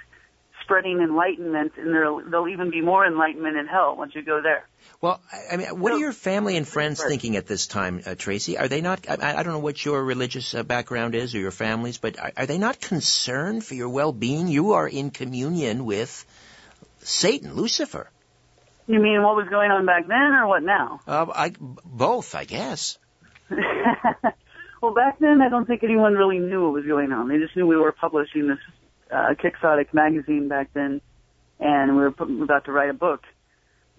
spreading enlightenment, and there'll there'll even be more enlightenment in hell once you go there. Well, I mean, what are your family and friends thinking at this time, uh, Tracy? Are they not? I, I, don't know what your religious uh, background is or your family's, but are, are they not concerned for your well-being? You are in communion with Satan, Lucifer. You mean what was going on back then, or what now? Uh, I, both, I guess. well, back then, I don't think anyone really knew what was going on. They just knew we were publishing this uh, Quixotic magazine back then, and we were about to write a book.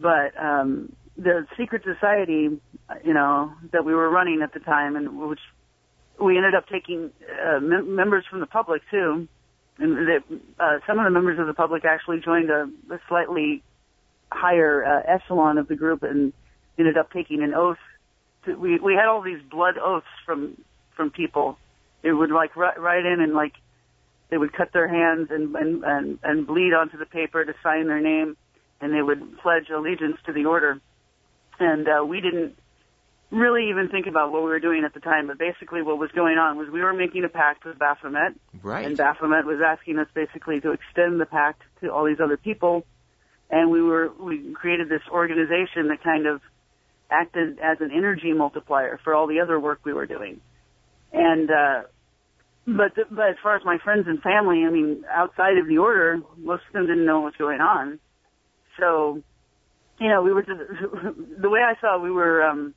But um, the secret society, you know, that we were running at the time, and which we ended up taking uh, mem- members from the public too, and that uh, some of the members of the public actually joined a, a slightly higher uh, echelon of the group and ended up taking an oath. To, we we had all these blood oaths from from people. They would like write, write in and like they would cut their hands and, and, and, and bleed onto the paper to sign their name, and they would pledge allegiance to the order. And uh, we didn't really even think about what we were doing at the time, but basically what was going on was we were making a pact with Baphomet, right. and Baphomet was asking us basically to extend the pact to all these other people, and we were we created this organization that kind of acted as an energy multiplier for all the other work we were doing. And uh, but the, but as far as my friends and family, I mean, outside of the order, most of them didn't know what was going on. So, you know, we were just, the way I saw it, we were um,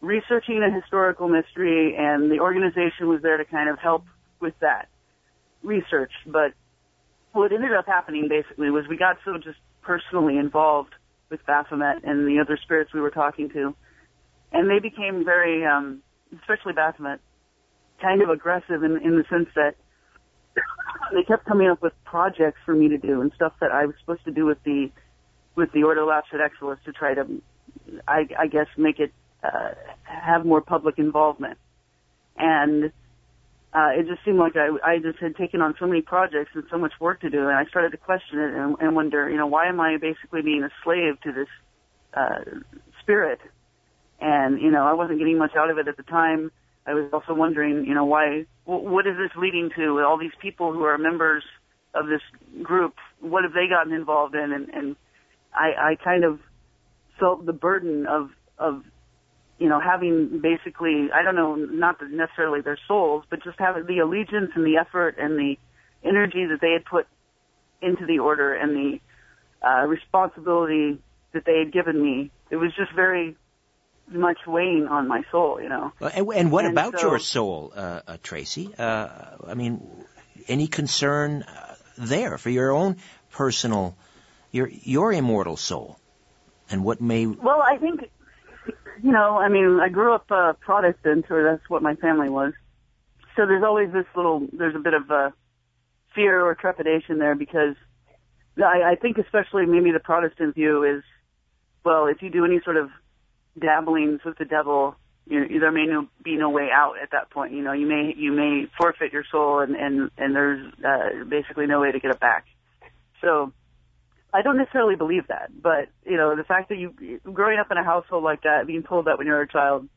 researching a historical mystery, and the organization was there to kind of help with that research. But what ended up happening basically was we got so just personally involved with Baphomet and the other spirits we were talking to, and they became very, um, especially Baphomet, kind of aggressive in, in the sense that they kept coming up with projects for me to do and stuff that I was supposed to do with the with the Ordo Lapsit Exillis to try to, I, I guess, make it uh, have more public involvement. And uh, it just seemed like I, I just had taken on so many projects and so much work to do, and I started to question it and, and wonder, you know, why am I basically being a slave to this uh, spirit? And you know, I wasn't getting much out of it at the time I was also wondering, you know, why, what is this leading to? All these people who are members of this group, what have they gotten involved in? And, and I, I kind of felt the burden of, of, you know, having basically, I don't know, not necessarily their souls, but just having the allegiance and the effort and the energy that they had put into the order and the uh, responsibility that they had given me. It was just very much weighing on my soul, you know. And, and what and about so, your soul, uh, uh, Tracy? Uh, I mean, any concern uh, there for your own personal, your your immortal soul, and what may? Well, I think, you know, I mean, I grew up uh, Protestant, or that's what my family was. So there's always this little, there's a bit of uh, fear or trepidation there because I, I think especially maybe the Protestant view is, well, if you do any sort of dabblings with the devil, you know, there may no, be no way out at that point. You know, you may you may forfeit your soul, and and and there's uh, basically no way to get it back. So, I don't necessarily believe that, but you know, the fact that you growing up in a household like that, being told that when you're a child,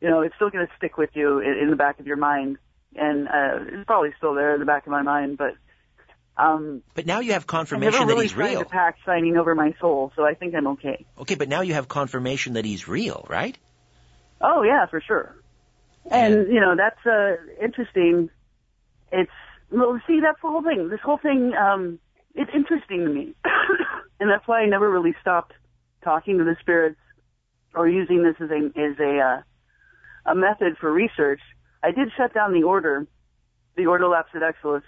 you know, it's still going to stick with you in, in the back of your mind, and uh, it's probably still there in the back of my mind, but um, but now you have confirmation really that he's real. To pack signing over my soul, so I think I'm okay. Okay, but now you have confirmation that he's real, right? Oh yeah, for sure. And, and you know that's uh, interesting. It's well, see that's the whole thing. This whole thing, um, it's interesting to me, and that's why I never really stopped talking to the spirits or using this as a as a uh, a method for research. I did shut down the order, the Ordo Lapsit Exillis,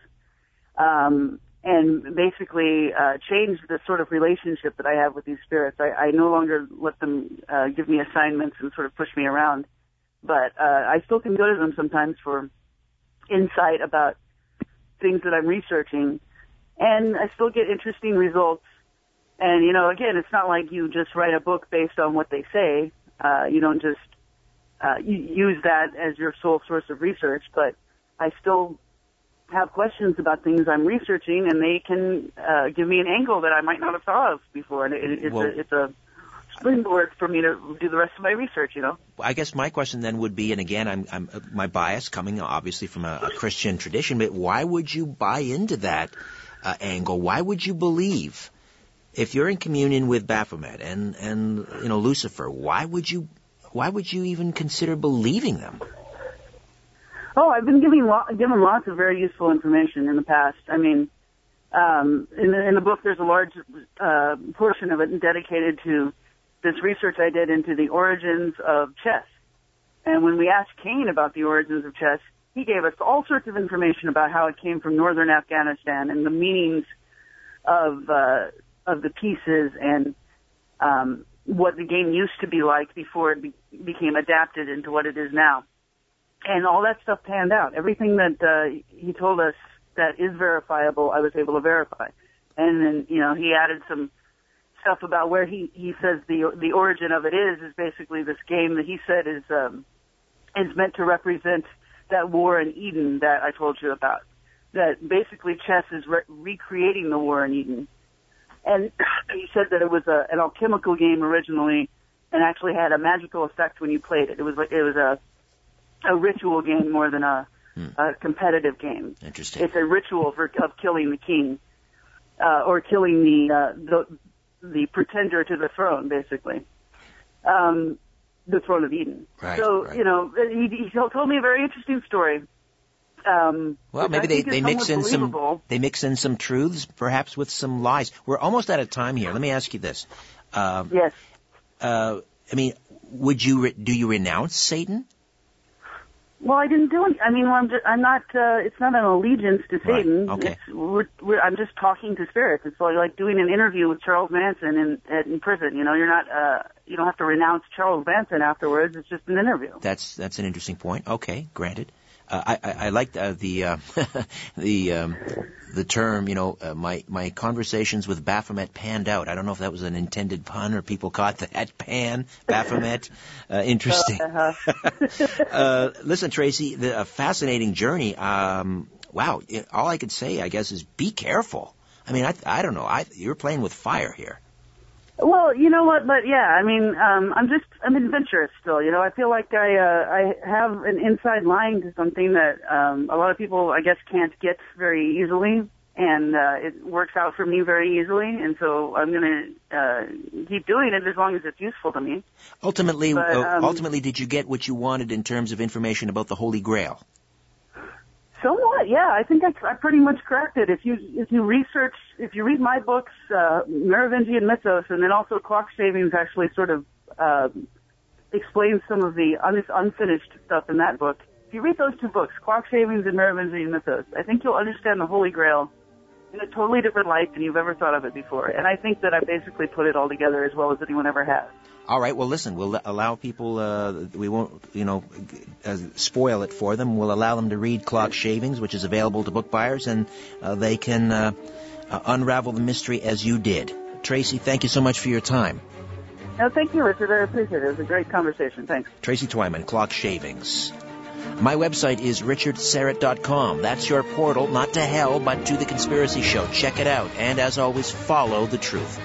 um, and basically uh, changed the sort of relationship that I have with these spirits. I, I no longer let them uh, give me assignments and sort of push me around. but uh, I still can go to them sometimes for insight about things that I'm researching, and I still get interesting results. And you know, again, it's not like you just write a book based on what they say. Uh, you don't just uh, use that as your sole source of research, but I still have questions about things I'm researching, and they can uh, give me an angle that I might not have thought of before. And it, it's, well, a, it's a springboard for me to do the rest of my research. You know. I guess my question then would be, and again, I'm, I'm my bias coming obviously from a, a Christian tradition, but why would you buy into that uh, angle? Why would you believe? If you're in communion with Baphomet and and you know Lucifer, why would you why would you even consider believing them? Oh, I've been giving lo- given lots of very useful information in the past. I mean, um, in, the, in the book, there's a large uh, portion of it dedicated to this research I did into the origins of chess. And when we asked Cain about the origins of chess, he gave us all sorts of information about how it came from northern Afghanistan and the meanings of uh, of the pieces and um, what the game used to be like before it be- became adapted into what it is now and all that stuff panned out. Everything that uh, he told us that is verifiable, I was able to verify. And then, you know, he added some stuff about where he he says the the origin of it is is basically this game that he said is um is meant to represent that war in Eden that I told you about. That basically chess is re- recreating the war in Eden. And he said that it was a, an alchemical game originally, and actually had a magical effect when you played it. It was like it was a a ritual game more than a, hmm. a competitive game. Interesting. It's a ritual for, of killing the king, uh, or killing the, uh, the, the pretender to the throne, basically. Um, the throne of Eden. Right, so, right. you know, he, he told me a very interesting story. Um, well, maybe they, they mix in some they mix in some truths, perhaps with some lies. We're almost out of time here. Let me ask you this. Uh, yes. Uh, I mean, would you re- do you renounce Satan? Well, I didn't do it. I mean, well, I'm just, I'm not. Uh, it's not an allegiance to Satan. Okay. It's, we're, we're, I'm just talking to spirits. It's like, like doing an interview with Charles Manson in in prison. You know, you're not. Uh, you don't have to renounce Charles Manson afterwards. It's just an interview. That's that's an interesting point. Okay, granted. Uh, I, I, I like uh, the uh, the um, the term. You know, uh, my my conversations with Baphomet panned out. I don't know if that was an intended pun or people caught that pan Baphomet. Uh, interesting. Uh-huh. uh, listen, Tracy, the, a fascinating journey. Um, wow, all I could say, I guess, is be careful. I mean, I I don't know. I you're playing with fire here. Well, you know what, but yeah, I mean, um, I'm just, I'm adventurous still, you know, I feel like I, uh, I have an inside line to something that, um, a lot of people, I guess, can't get very easily, and, uh, it works out for me very easily, and so I'm gonna, uh, keep doing it as long as it's useful to me. Ultimately, but, uh, um, ultimately, did you get what you wanted in terms of information about the Holy Grail? Somewhat, yeah. I think I, I pretty much cracked it. If you if you research, if you read my books, uh, Merovingian mythos, and then also Clock Shavings actually sort of uh, explains some of the un- unfinished stuff in that book. If you read those two books, Clock Shavings and Merovingian mythos, I think you'll understand the Holy Grail in a totally different light than you've ever thought of it before. And I think that I basically put it all together as well as anyone ever has. All right. Well, listen. We'll allow people. Uh, we won't, you know, uh, spoil it for them. We'll allow them to read Clock Shavings, which is available to book buyers, and uh, they can uh, uh, unravel the mystery as you did. Tracy, thank you so much for your time. No, thank you, Richard. I appreciate it. It was a great conversation. Thanks. Tracy Twyman, Clock Shavings. My website is richardsyrett.com. That's your portal, not to hell, but to the conspiracy show. Check it out. And as always, follow the truth.